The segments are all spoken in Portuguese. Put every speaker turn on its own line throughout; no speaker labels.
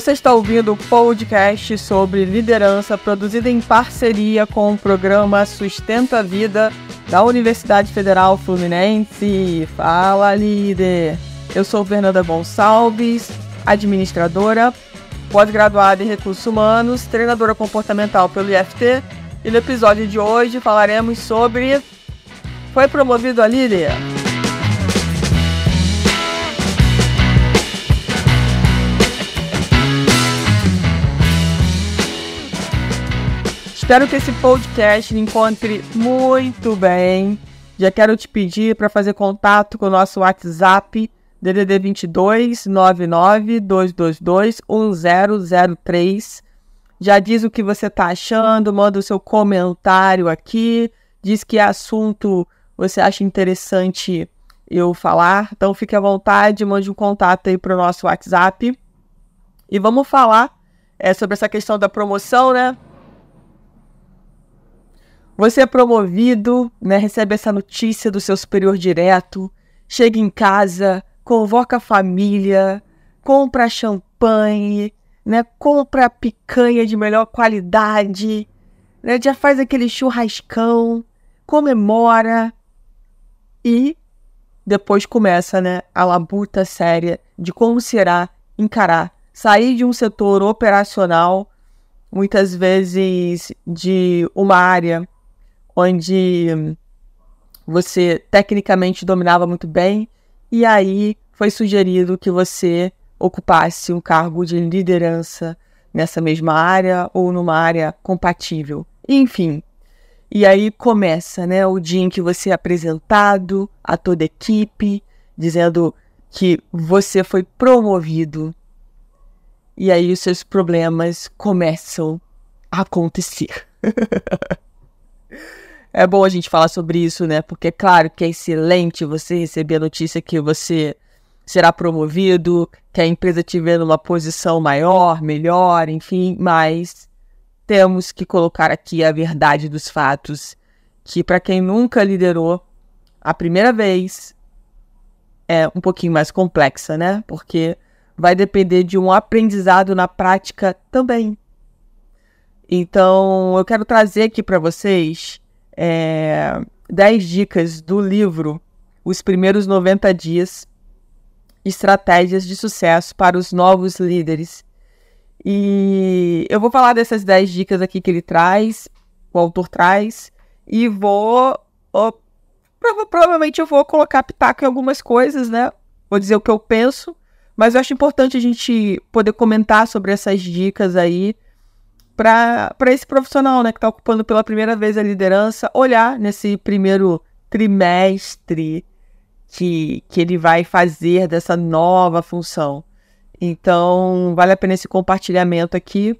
Você está ouvindo o podcast sobre liderança produzido em parceria com o programa Sustenta a Vida da Universidade Federal Fluminense. Fala, líder! Eu sou Fernanda Gonçalves, administradora, pós-graduada em recursos humanos, treinadora comportamental pelo IFT, e no episódio de hoje falaremos sobre Foi promovido a líder? Espero que esse podcast lhe encontre muito bem. Já quero te pedir para fazer contato com o nosso WhatsApp DDD 22 99 222 1003. Já diz o que você está achando, manda o seu comentário aqui, diz que assunto você acha interessante eu falar. Então fique à vontade, mande um contato aí para o nosso WhatsApp. E vamos falar é, sobre essa questão da promoção, né? Você é promovido, né, recebe essa notícia do seu superior direto, chega em casa, convoca a família, compra champanhe, né, compra picanha de melhor qualidade, né, já faz aquele churrascão, comemora e depois começa, né, a labuta séria de como será encarar sair de um setor operacional, muitas vezes de uma área onde você tecnicamente dominava muito bem, e aí foi sugerido que você ocupasse um cargo de liderança nessa mesma área ou numa área compatível. Enfim. E aí começa, né, o dia em que você é apresentado a toda a equipe, dizendo que você foi promovido. E aí os seus problemas começam a acontecer. É bom a gente falar sobre isso, né? Porque claro que é excelente você receber a notícia que você será promovido, que a empresa tiver numa posição maior, melhor, enfim, mas temos que colocar aqui a verdade dos fatos, que para quem nunca liderou a primeira vez é um pouquinho mais complexa, né? Porque vai depender de um aprendizado na prática também. Então, eu quero trazer aqui para vocês é, 10 dicas do livro Os Primeiros 90 Dias Estratégias de Sucesso para os Novos Líderes. E eu vou falar dessas 10 dicas aqui que ele traz, o autor traz, e vou. Provavelmente eu vou colocar pitaco em algumas coisas, né? Vou dizer o que eu penso, mas eu acho importante a gente poder comentar sobre essas dicas aí para esse profissional né, que está ocupando pela primeira vez a liderança, olhar nesse primeiro trimestre que, que ele vai fazer dessa nova função. Então, vale a pena esse compartilhamento aqui.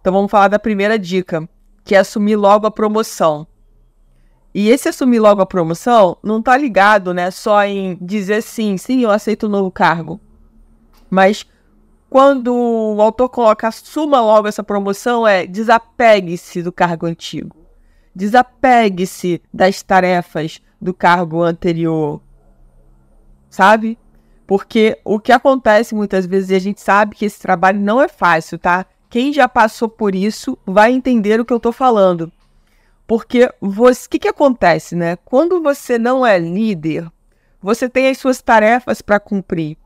Então, vamos falar da primeira dica, que é assumir logo a promoção. E esse assumir logo a promoção não está ligado né, só em dizer sim, sim, eu aceito o um novo cargo. Mas quando o autor coloca assuma logo essa promoção, é desapegue-se do cargo antigo. Desapegue-se das tarefas do cargo anterior. Sabe? Porque o que acontece muitas vezes, e a gente sabe que esse trabalho não é fácil, tá? Quem já passou por isso vai entender o que eu tô falando. Porque o que, que acontece, né? Quando você não é líder, você tem as suas tarefas para cumprir.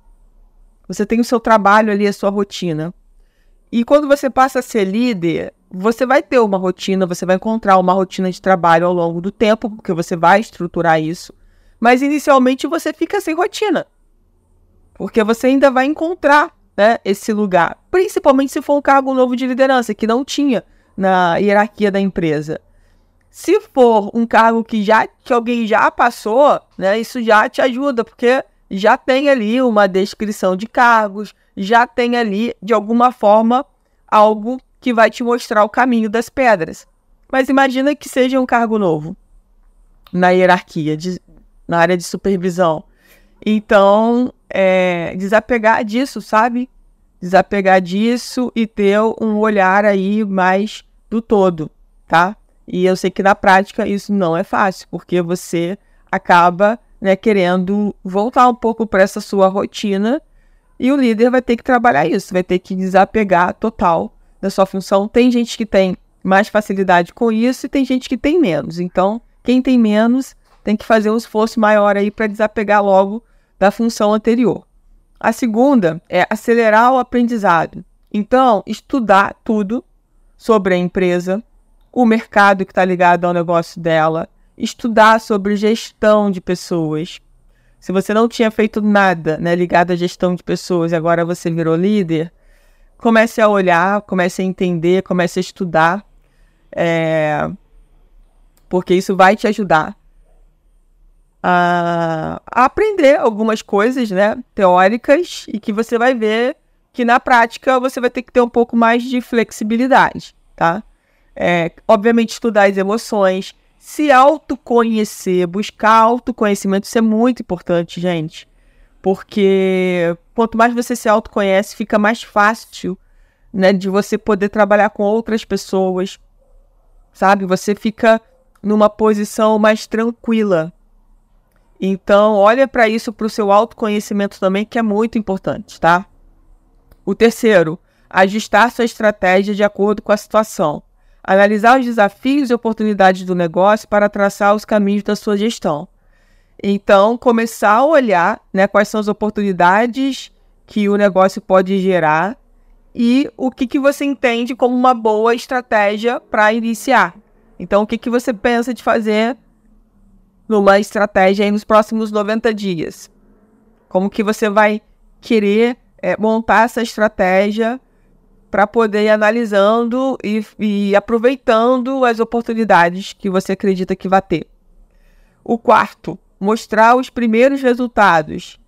Você tem o seu trabalho ali, a sua rotina. E quando você passa a ser líder, você vai ter uma rotina, você vai encontrar uma rotina de trabalho ao longo do tempo, porque você vai estruturar isso. Mas inicialmente você fica sem rotina. Porque você ainda vai encontrar né, esse lugar. Principalmente se for um cargo novo de liderança, que não tinha na hierarquia da empresa. Se for um cargo que já que alguém já passou, né, isso já te ajuda, porque já tem ali uma descrição de cargos, já tem ali, de alguma forma, algo que vai te mostrar o caminho das pedras. Mas imagina que seja um cargo novo na hierarquia, de, na área de supervisão. Então, é, desapegar disso, sabe? Desapegar disso e ter um olhar aí mais do todo, tá? E eu sei que na prática isso não é fácil, porque você acaba né, querendo voltar um pouco para essa sua rotina E o líder vai ter que trabalhar isso, vai ter que desapegar total da sua função. Tem gente que tem mais facilidade com isso e tem gente que tem menos. Então, quem tem menos tem que fazer um esforço maior aí para desapegar logo da função anterior. A segunda é acelerar o aprendizado. Então, estudar tudo sobre a empresa, o mercado que está ligado ao negócio dela, estudar sobre gestão de pessoas. Se você não tinha feito nada né, ligado à gestão de pessoas e agora você virou líder, comece a olhar, comece a entender, comece a estudar, é, porque isso vai te ajudar a, a, aprender algumas coisas né, teóricas e que você vai ver que na prática você vai ter que ter um pouco mais de flexibilidade, tá? É, obviamente estudar as emoções, se autoconhecer, buscar autoconhecimento, isso é muito importante, gente. Porque quanto mais você se autoconhece, fica mais fácil, né, de você poder trabalhar com outras pessoas, sabe? Você fica numa posição mais tranquila. Então, olha para isso, para o seu autoconhecimento também, que é muito importante, tá? O terceiro, ajustar sua estratégia de acordo com a situação analisar os desafios e oportunidades do negócio para traçar os caminhos da sua gestão. Então, começar a olhar né, quais são as oportunidades que o negócio pode gerar e o que, que você entende como uma boa estratégia para iniciar. Então, o que, que você pensa de fazer numa estratégia nos próximos 90 dias? Como que você vai querer é, montar essa estratégia para poder ir analisando e, e aproveitando as oportunidades que você acredita que vai ter. O quarto, mostrar os primeiros resultados.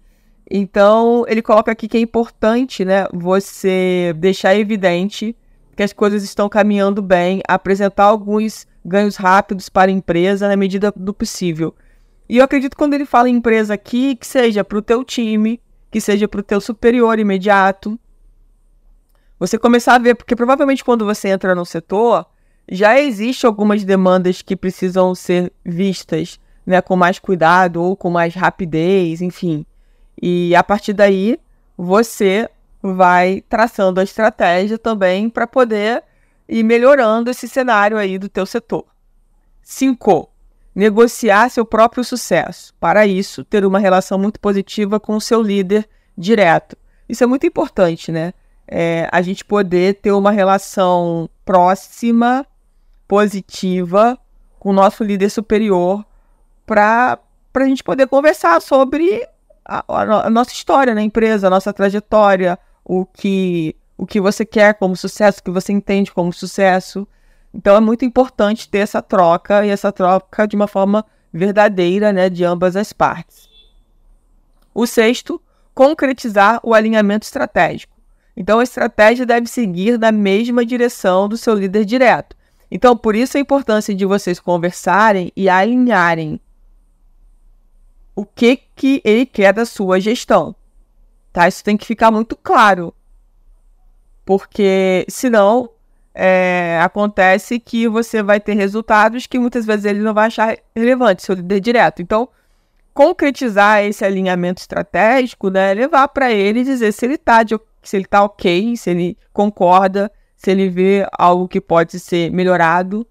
Então, ele coloca aqui que é importante, né, você deixar evidente que as coisas estão caminhando bem, apresentar alguns ganhos rápidos para a empresa na medida do possível. E eu acredito quando ele fala em empresa aqui, que seja para o teu time, que seja para o teu superior imediato, você começar a ver, porque provavelmente quando você entra no setor, já existe algumas demandas que precisam ser vistas né, com mais cuidado ou com mais rapidez, enfim. E a partir daí, você vai traçando a estratégia também para poder ir melhorando esse cenário aí do teu setor. 5. Negociar seu próprio sucesso. Para isso, ter uma relação muito positiva com o seu líder direto. Isso é muito importante, né? É, a gente poder ter uma relação próxima, positiva, com o nosso líder superior, para a gente poder conversar sobre a, a, nossa história na empresa, a nossa trajetória, o que, o que você quer como sucesso, o que você entende como sucesso. Então é muito importante ter essa troca e essa troca de uma forma verdadeira, né, de ambas as partes. O sexto, concretizar o alinhamento estratégico. Então, a estratégia deve seguir na mesma direção do seu líder direto. Então, por isso a importância de vocês conversarem e alinharem o que, que ele quer da sua gestão. Tá? Isso tem que ficar muito claro. Porque, senão, é, acontece que você vai ter resultados que muitas vezes ele não vai achar relevante, seu líder direto. Então, concretizar esse alinhamento estratégico, né, levar para ele dizer se ele está de se ele tá ok, se ele concorda, se ele vê algo que pode ser melhorado.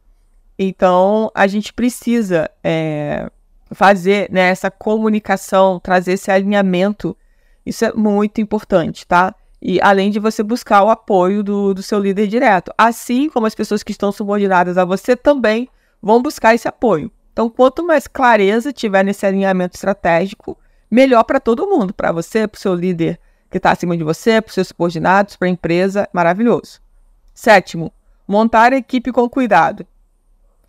Então, a gente precisa é, fazer né, essa comunicação, trazer esse alinhamento. Isso é muito importante, tá? E além de você buscar o apoio do, do seu líder direto. Assim como as pessoas que estão subordinadas a você também vão buscar esse apoio. Então, quanto mais clareza tiver nesse alinhamento estratégico, melhor para todo mundo, para você, para o seu líder que está acima de você, para os seus subordinados, para a empresa, maravilhoso. Sétimo, montar a equipe com cuidado.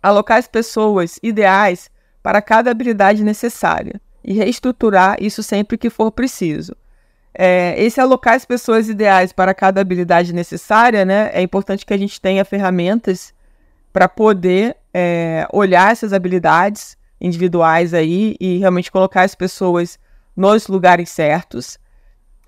Alocar as pessoas ideais para cada habilidade necessária e reestruturar isso sempre que for preciso. É, esse alocar as pessoas ideais para cada habilidade necessária, né, é importante que a gente tenha ferramentas para poder é, olhar essas habilidades individuais aí e realmente colocar as pessoas nos lugares certos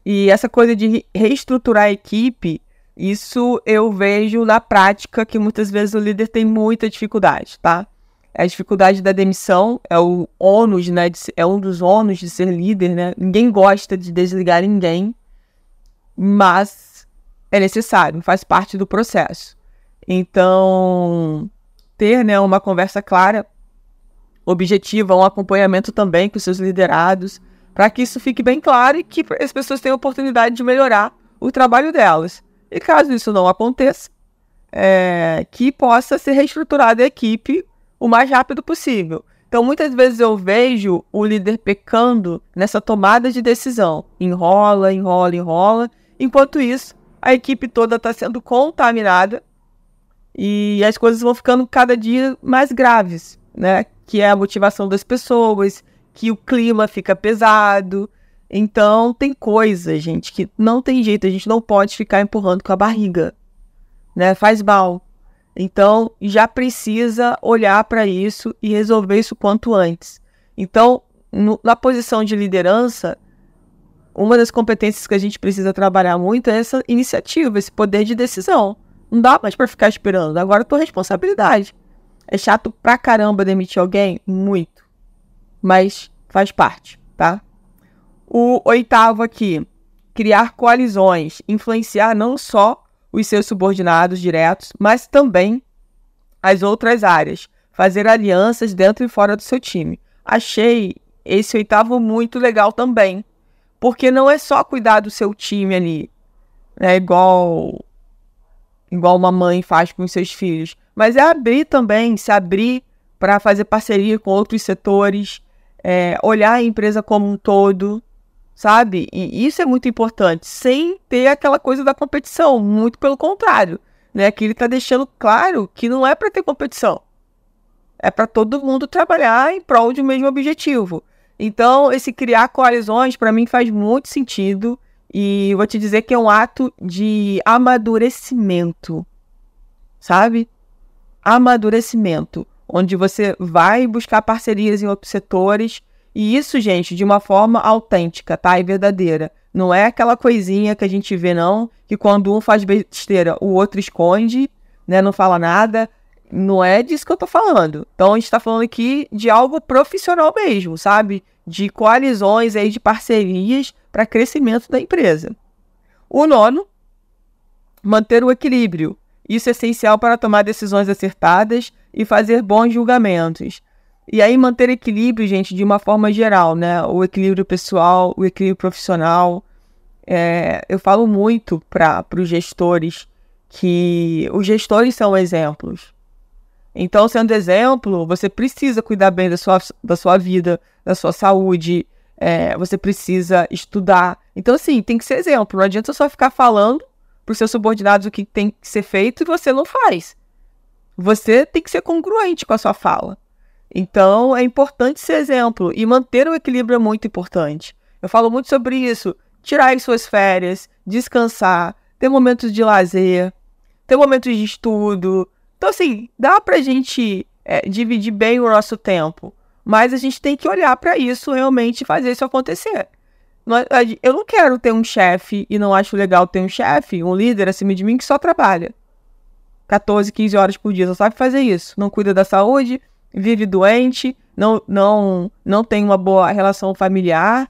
e essa coisa de reestruturar a equipe, isso eu vejo na prática que muitas vezes o líder tem muita dificuldade, tá? A dificuldade da demissão é o ônus, né? De, é um dos ônus de ser líder, né? Ninguém gosta de desligar ninguém. mas é necessário, faz parte do processo. Então, ter né, uma conversa clara, objetiva, um acompanhamento também com seus liderados, para que isso fique bem claro e que as pessoas tenham a oportunidade de melhorar o trabalho delas. E caso isso não aconteça, é, que possa ser reestruturada a equipe o mais rápido possível. Então, muitas vezes eu vejo o líder pecando nessa tomada de decisão. Enrola, enrola, enrola. Enquanto isso, a equipe toda está sendo contaminada e as coisas vão ficando cada dia mais graves, né? Que é a motivação das pessoas, que o clima fica pesado. Então, tem coisa, gente, que não tem jeito, a gente não pode ficar empurrando com a barriga, né? Faz mal. Então, já precisa olhar para isso e resolver isso quanto antes. Então, no, na posição de liderança, uma das competências que a gente precisa trabalhar muito é essa iniciativa, esse poder de decisão. Não dá mais para ficar esperando. Agora tua responsabilidade. É chato pra caramba demitir alguém? Muito. Mas faz parte, tá? O oitavo aqui, criar coalizões, influenciar não só os seus subordinados diretos, mas também as outras áreas, fazer alianças dentro e fora do seu time. Achei esse oitavo muito legal também, porque não é só cuidar do seu time ali, é igual igual uma mãe faz com os seus filhos, mas é abrir também, se abrir para fazer parceria com outros setores, é, olhar a empresa como um todo, sabe? E isso é muito importante, sem ter aquela coisa da competição, muito pelo contrário, né? Que ele está deixando claro que não é para ter competição, é para todo mundo trabalhar em prol de um mesmo objetivo. Então, esse criar coalizões para mim faz muito sentido e vou te dizer que é um ato de amadurecimento, sabe? Amadurecimento, onde você vai buscar parcerias em outros setores e isso, gente, de uma forma autêntica, tá? E verdadeira. Não é aquela coisinha que a gente vê, não, que quando um faz besteira, o outro esconde, né? Não fala nada. Não é disso que eu tô falando. Então a gente tá falando aqui de algo profissional mesmo, sabe? De coalizões aí, de parcerias para crescimento da empresa. O nono, manter o equilíbrio. Isso é essencial para tomar decisões acertadas e fazer bons julgamentos. E aí manter equilíbrio, gente, de uma forma geral, né? O equilíbrio pessoal, o equilíbrio profissional. É, eu falo muito para os gestores que os gestores são exemplos. Então, sendo exemplo, você precisa cuidar bem da sua, da sua vida, da sua saúde, é, você precisa estudar. Então, assim, tem que ser exemplo. Não adianta só ficar falando para os seus subordinados o que tem que ser feito e você não faz. Você tem que ser congruente com a sua fala. Então, é importante ser exemplo e manter o equilíbrio é muito importante. Eu falo muito sobre isso. Tirar as suas férias, descansar, ter momentos de lazer, ter momentos de estudo. Então, assim, dá pra gente é, dividir bem o nosso tempo, mas a gente tem que olhar para isso realmente e fazer isso acontecer. Eu não quero ter um chefe e não acho legal ter um chefe, um líder acima de mim que só trabalha 14, 15 horas por dia, só sabe fazer isso. Não cuida da saúde, vive doente, não, não, não tem uma boa relação familiar.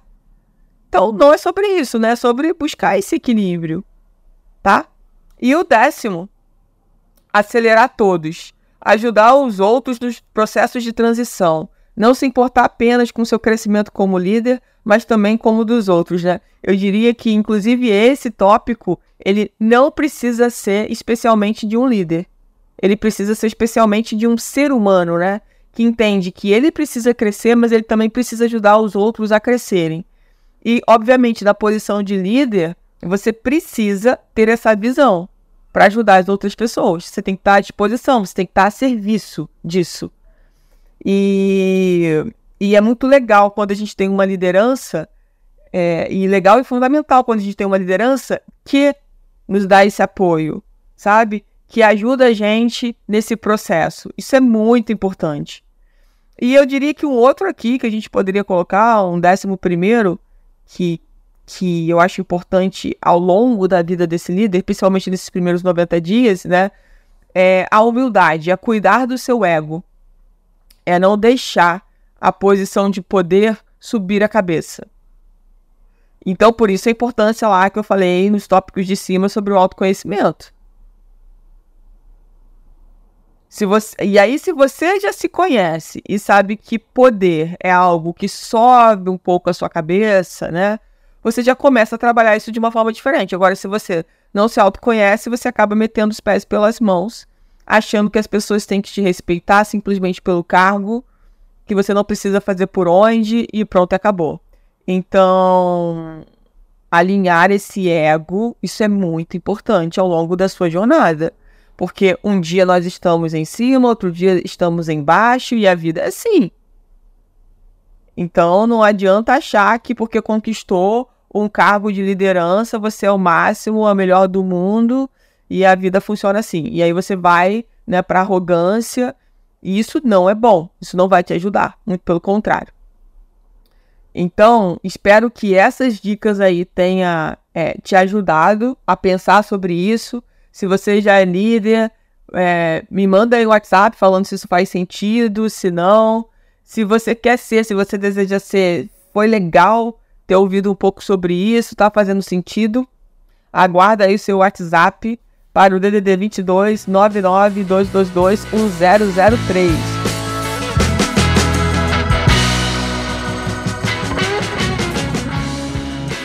Então, não é sobre isso, né? É sobre buscar esse equilíbrio, tá? E o décimo, acelerar todos, ajudar os outros nos processos de transição, não se importar apenas com seu crescimento como líder, mas também como dos outros, né? Eu diria que, inclusive, esse tópico, ele não precisa ser especialmente de um líder. Ele precisa ser especialmente de um ser humano, né? que entende que ele precisa crescer, mas ele também precisa ajudar os outros a crescerem. E, obviamente, na posição de líder, você precisa ter essa visão para ajudar as outras pessoas. Você tem que estar à disposição, você tem que estar a serviço disso. E, e é muito legal quando a gente tem uma liderança, é, e legal e fundamental quando a gente tem uma liderança que nos dá esse apoio, sabe? Que ajuda a gente nesse processo. Isso é muito importante. E eu diria que um outro aqui que a gente poderia colocar, um décimo primeiro, que, que eu acho importante ao longo da vida desse líder, principalmente nesses primeiros 90 dias, né? É a humildade, é cuidar do seu ego. É não deixar a posição de poder subir a cabeça. Então, por isso a importância lá que eu falei nos tópicos de cima sobre o autoconhecimento. Se você, e aí, se você já se conhece e sabe que poder é algo que sobe um pouco a sua cabeça, né? Você já começa a trabalhar isso de uma forma diferente. Agora, se você não se autoconhece, você acaba metendo os pés pelas mãos, achando que as pessoas têm que te respeitar simplesmente pelo cargo, que você não precisa fazer por onde e pronto, acabou. Então, alinhar esse ego, isso é muito importante ao longo da sua jornada. Porque um dia nós estamos em cima, outro dia estamos embaixo e a vida é assim. Então não adianta achar que porque conquistou um cargo de liderança você é o máximo, a melhor do mundo e a vida funciona assim. E aí você vai né, para arrogância e isso não é bom. Isso não vai te ajudar, muito pelo contrário. Então, espero que essas dicas aí tenha é, te ajudado a pensar sobre isso. Se você já é líder, é, me manda aí um WhatsApp falando se isso faz sentido, se não. Se você quer ser, se você deseja ser, foi legal ter ouvido um pouco sobre isso, tá fazendo sentido. Aguarda aí o seu WhatsApp para o DDD 22 99 222 1003.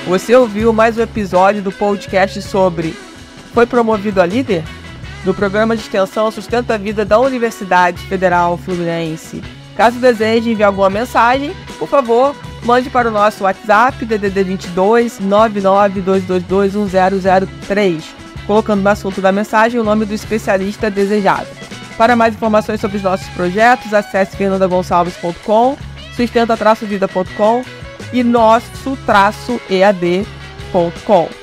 Você ouviu mais um episódio do podcast sobre Foi promovido a líder? Do programa de extensão Sustenta a Vida da Universidade Federal Fluminense. Caso deseje enviar alguma mensagem, por favor, mande para o nosso WhatsApp DDD 22 99222 1003, colocando no assunto da mensagem o nome do especialista desejado. Para mais informações sobre os nossos projetos, acesse fernandagonçalves.com, sustenta-vida.com e nosso-ead.com.